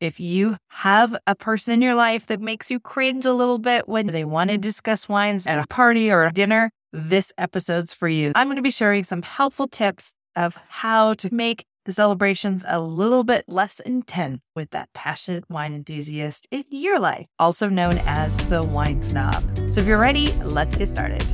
If you have a person in your life that makes you cringe a little bit when they want to discuss wines at a party or a dinner, this episode's for you. I'm going to be sharing some helpful tips of how to make the celebrations a little bit less intense with that passionate wine enthusiast in your life, also known as the wine snob. So if you're ready, let's get started.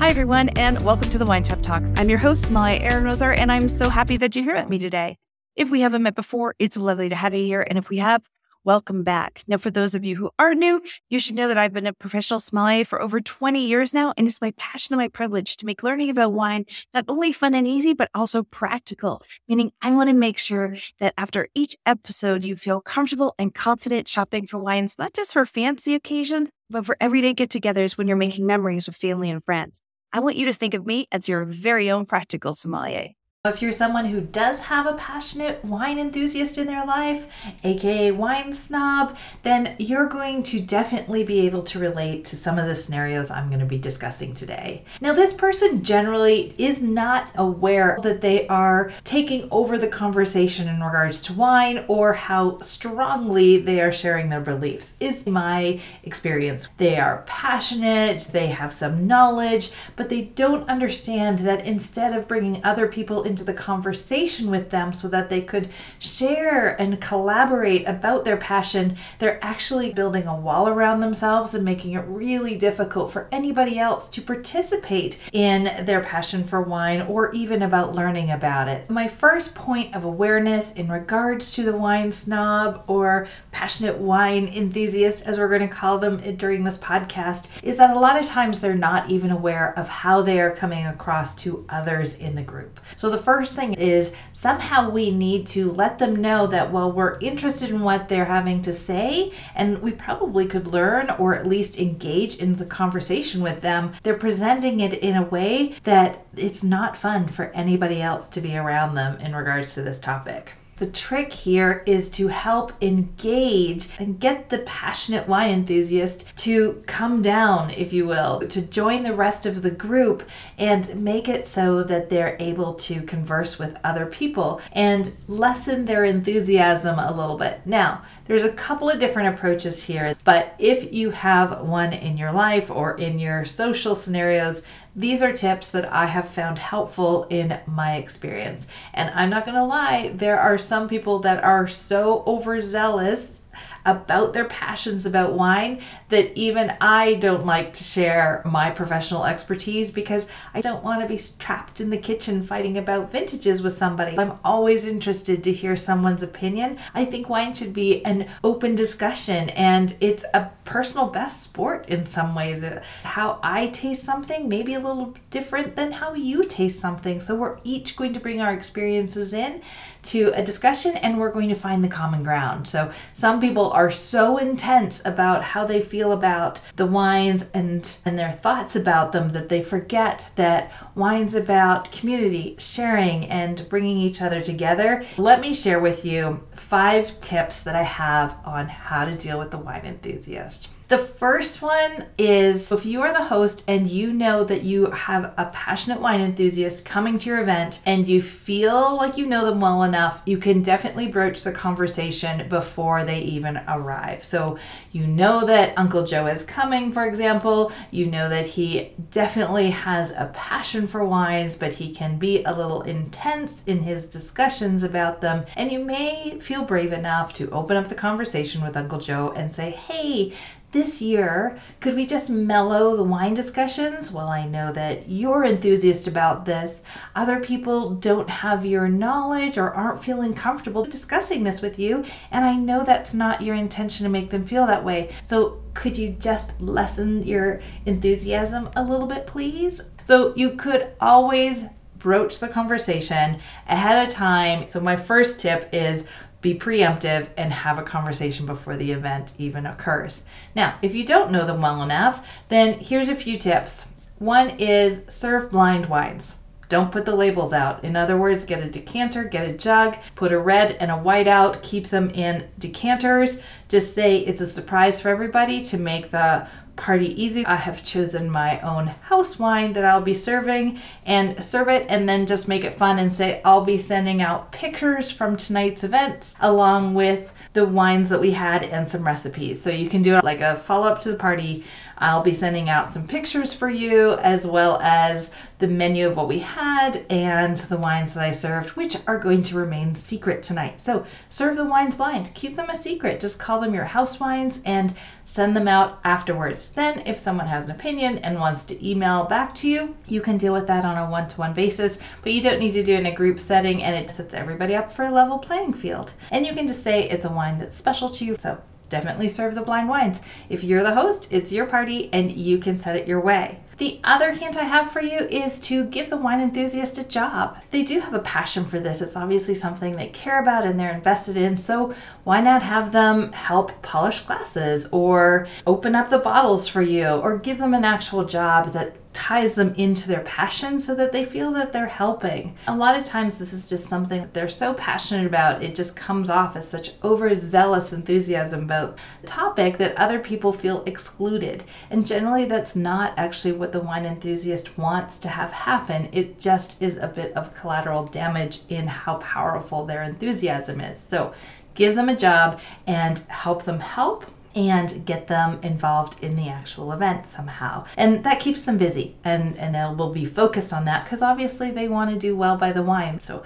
Hi, everyone, and welcome to the Wine Shop Talk. I'm your host, Sommelier Erin Rosar, and I'm so happy that you're here with me today. If we haven't met before, it's lovely to have you here. And if we have, welcome back. Now, for those of you who are new, you should know that I've been a professional sommelier for over 20 years now, and it's my passion and my privilege to make learning about wine not only fun and easy, but also practical. Meaning, I want to make sure that after each episode, you feel comfortable and confident shopping for wines, not just for fancy occasions, but for everyday get togethers when you're making memories with family and friends. I want you to think of me as your very own practical sommelier. If you're someone who does have a passionate wine enthusiast in their life, aka wine snob, then you're going to definitely be able to relate to some of the scenarios I'm going to be discussing today. Now, this person generally is not aware that they are taking over the conversation in regards to wine or how strongly they are sharing their beliefs, is my experience. They are passionate, they have some knowledge, but they don't understand that instead of bringing other people into the conversation with them so that they could share and collaborate about their passion, they're actually building a wall around themselves and making it really difficult for anybody else to participate in their passion for wine or even about learning about it. My first point of awareness in regards to the wine snob or passionate wine enthusiast, as we're going to call them during this podcast, is that a lot of times they're not even aware of how they are coming across to others in the group. So the first thing is somehow we need to let them know that while we're interested in what they're having to say, and we probably could learn or at least engage in the conversation with them, they're presenting it in a way that it's not fun for anybody else to be around them in regards to this topic. The trick here is to help engage and get the passionate wine enthusiast to come down, if you will, to join the rest of the group and make it so that they're able to converse with other people and lessen their enthusiasm a little bit. Now, there's a couple of different approaches here, but if you have one in your life or in your social scenarios, these are tips that I have found helpful in my experience. And I'm not going to lie, there are some people that are so overzealous about their passions about wine that even I don't like to share my professional expertise because I don't want to be trapped in the kitchen fighting about vintages with somebody. I'm always interested to hear someone's opinion. I think wine should be an open discussion and it's a personal best sport in some ways. How I taste something may be a little different than how you taste something. So we're each going to bring our experiences in to a discussion and we're going to find the common ground. So some people are so intense about how they feel about the wines and and their thoughts about them that they forget that wine's about community, sharing and bringing each other together. Let me share with you five tips that I have on how to deal with the wine enthusiast. The first one is if you are the host and you know that you have a passionate wine enthusiast coming to your event and you feel like you know them well enough, you can definitely broach the conversation before they even arrive. So you know that Uncle Joe is coming, for example. You know that he definitely has a passion for wines, but he can be a little intense in his discussions about them. And you may feel brave enough to open up the conversation with Uncle Joe and say, hey, this year, could we just mellow the wine discussions? Well, I know that you're enthusiast about this. Other people don't have your knowledge or aren't feeling comfortable discussing this with you, and I know that's not your intention to make them feel that way. So, could you just lessen your enthusiasm a little bit, please? So, you could always broach the conversation ahead of time. So, my first tip is be preemptive and have a conversation before the event even occurs. Now, if you don't know them well enough, then here's a few tips. One is serve blind wines. Don't put the labels out. In other words, get a decanter, get a jug, put a red and a white out, keep them in decanters. Just say it's a surprise for everybody to make the party easy. I have chosen my own house wine that I'll be serving and serve it and then just make it fun and say I'll be sending out pictures from tonight's events along with the wines that we had and some recipes. So you can do it like a follow up to the party I'll be sending out some pictures for you as well as the menu of what we had and the wines that I served, which are going to remain secret tonight. So serve the wines blind, keep them a secret. Just call them your house wines and send them out afterwards. Then, if someone has an opinion and wants to email back to you, you can deal with that on a one to one basis, but you don't need to do it in a group setting and it sets everybody up for a level playing field. And you can just say it's a wine that's special to you. So definitely serve the blind wines. If you're the host, it's your party and you can set it your way. The other hint I have for you is to give the wine enthusiast a job. They do have a passion for this. It's obviously something they care about and they're invested in. So why not have them help polish glasses or open up the bottles for you or give them an actual job that ties them into their passion so that they feel that they're helping. A lot of times, this is just something they're so passionate about, it just comes off as such overzealous enthusiasm about the topic that other people feel excluded. And generally, that's not actually what the wine enthusiast wants to have happen. It just is a bit of collateral damage in how powerful their enthusiasm is. So, give them a job and help them help and get them involved in the actual event somehow. And that keeps them busy and, and they will be focused on that because obviously they want to do well by the wine. So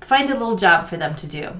find a little job for them to do.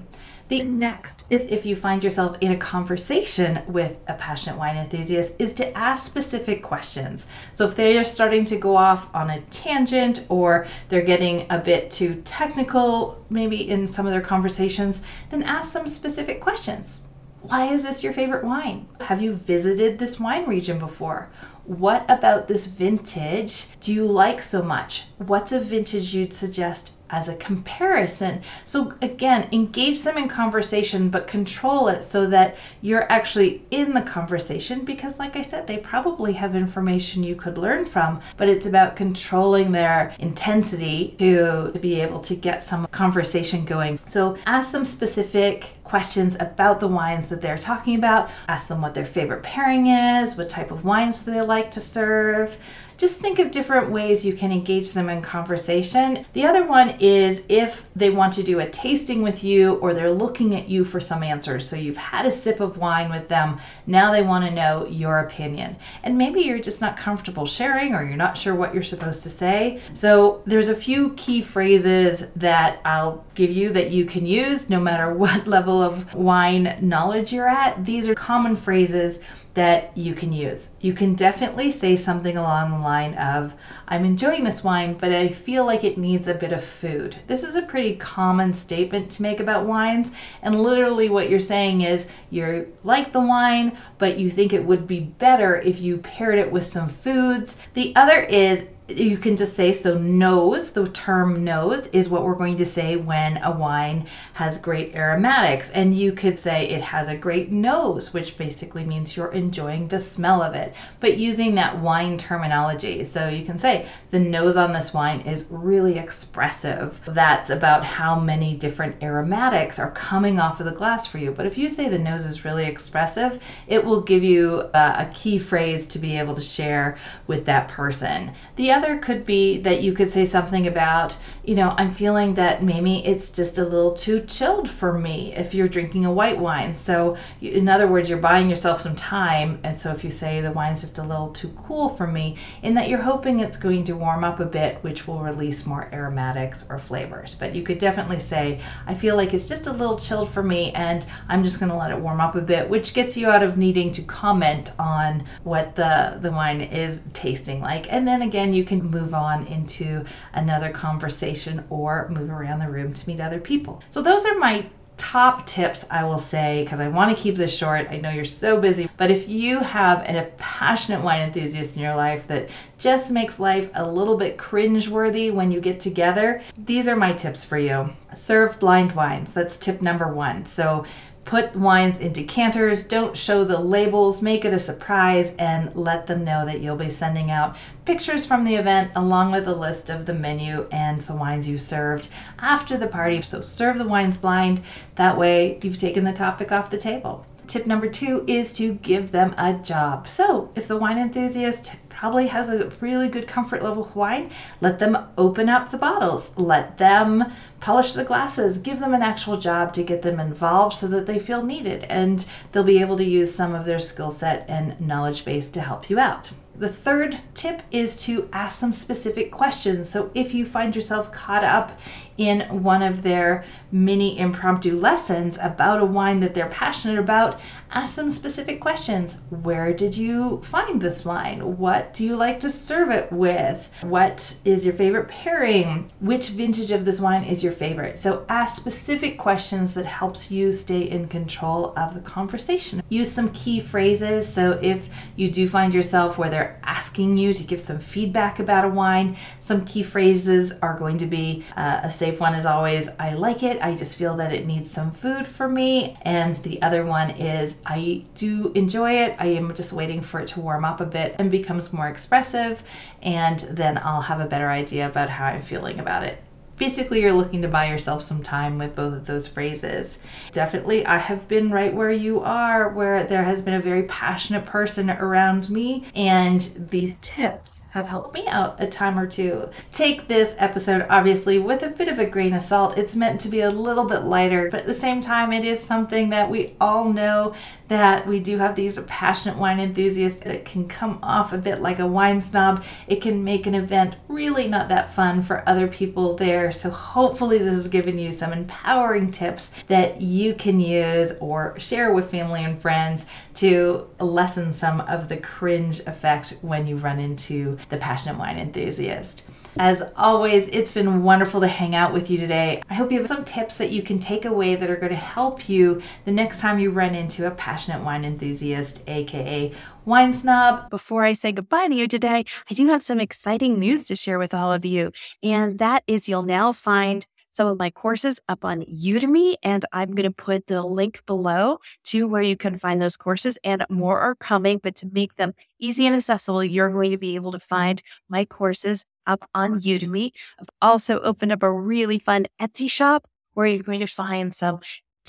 The next is if you find yourself in a conversation with a passionate wine enthusiast, is to ask specific questions. So if they are starting to go off on a tangent or they're getting a bit too technical, maybe in some of their conversations, then ask some specific questions why is this your favorite wine? Have you visited this wine region before? What about this vintage do you like so much? What's a vintage you'd suggest as a comparison? So, again, engage them in conversation, but control it so that you're actually in the conversation because, like I said, they probably have information you could learn from, but it's about controlling their intensity to, to be able to get some conversation going. So, ask them specific questions about the wines that they're talking about. Ask them what their favorite pairing is, what type of wines do they like to serve just think of different ways you can engage them in conversation. The other one is if they want to do a tasting with you or they're looking at you for some answers. So you've had a sip of wine with them, now they want to know your opinion. And maybe you're just not comfortable sharing or you're not sure what you're supposed to say. So there's a few key phrases that I'll give you that you can use no matter what level of wine knowledge you're at. These are common phrases that you can use. You can definitely say something along the line of, I'm enjoying this wine, but I feel like it needs a bit of food. This is a pretty common statement to make about wines, and literally what you're saying is you like the wine, but you think it would be better if you paired it with some foods. The other is you can just say so nose the term nose is what we're going to say when a wine has great aromatics. And you could say it has a great nose which basically means you're enjoying the smell of it. But using that wine terminology so you can say the nose on this wine is really expressive. That's about how many different aromatics are coming off of the glass for you. But if you say the nose is really expressive it will give you a, a key phrase to be able to share with that person. The could be that you could say something about, you know, I'm feeling that maybe it's just a little too chilled for me if you're drinking a white wine. So, in other words, you're buying yourself some time. And so, if you say the wine's just a little too cool for me, in that you're hoping it's going to warm up a bit, which will release more aromatics or flavors. But you could definitely say, I feel like it's just a little chilled for me, and I'm just going to let it warm up a bit, which gets you out of needing to comment on what the, the wine is tasting like. And then again, you can move on into another conversation or move around the room to meet other people. So, those are my top tips I will say because I want to keep this short. I know you're so busy, but if you have an, a passionate wine enthusiast in your life that just makes life a little bit cringe-worthy when you get together, these are my tips for you. Serve blind wines. That's tip number one. So Put wines in decanters, don't show the labels, make it a surprise, and let them know that you'll be sending out pictures from the event along with a list of the menu and the wines you served after the party. So serve the wines blind. That way, you've taken the topic off the table. Tip number two is to give them a job. So, if the wine enthusiast probably has a really good comfort level wine, let them open up the bottles, let them polish the glasses, give them an actual job to get them involved so that they feel needed and they'll be able to use some of their skill set and knowledge base to help you out. The third tip is to ask them specific questions. So if you find yourself caught up in one of their mini impromptu lessons about a wine that they're passionate about, ask them specific questions. Where did you find this wine? What do you like to serve it with? What is your favorite pairing? Which vintage of this wine is your favorite? So ask specific questions that helps you stay in control of the conversation. Use some key phrases. So if you do find yourself where they're asking you to give some feedback about a wine, some key phrases are going to be uh, a safe one is always, I like it, I just feel that it needs some food for me. And the other one is, I do enjoy it, I am just waiting for it to warm up a bit and becomes more expressive, and then I'll have a better idea about how I'm feeling about it basically you're looking to buy yourself some time with both of those phrases. Definitely, I have been right where you are, where there has been a very passionate person around me, and these tips have helped me out a time or two. Take this episode, obviously, with a bit of a grain of salt. It's meant to be a little bit lighter, but at the same time, it is something that we all know that we do have these passionate wine enthusiasts that can come off a bit like a wine snob. It can make an event really not that fun for other people there. So, hopefully, this has given you some empowering tips that you can use or share with family and friends to lessen some of the cringe effect when you run into the passionate wine enthusiast. As always, it's been wonderful to hang out with you today. I hope you have some tips that you can take away that are going to help you the next time you run into a passionate wine enthusiast, aka wine snob. Before I say goodbye to you today, I do have some exciting news to share with all of you. And that is you'll now find some of my courses up on Udemy, and I'm going to put the link below to where you can find those courses. And more are coming, but to make them easy and accessible, you're going to be able to find my courses up on Udemy. I've also opened up a really fun Etsy shop where you're going to find some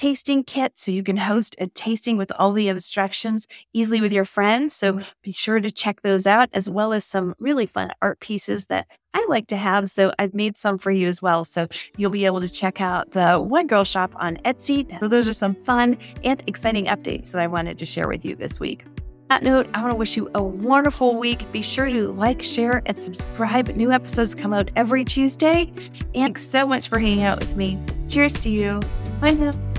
tasting kit so you can host a tasting with all the instructions easily with your friends. So mm-hmm. be sure to check those out, as well as some really fun art pieces that I like to have. So I've made some for you as well. So you'll be able to check out the Wine Girl Shop on Etsy. So those are some fun and exciting updates that I wanted to share with you this week. that note, I want to wish you a wonderful week. Be sure to like, share, and subscribe. New episodes come out every Tuesday. And thanks so much for hanging out with me. Cheers to you. Bye now.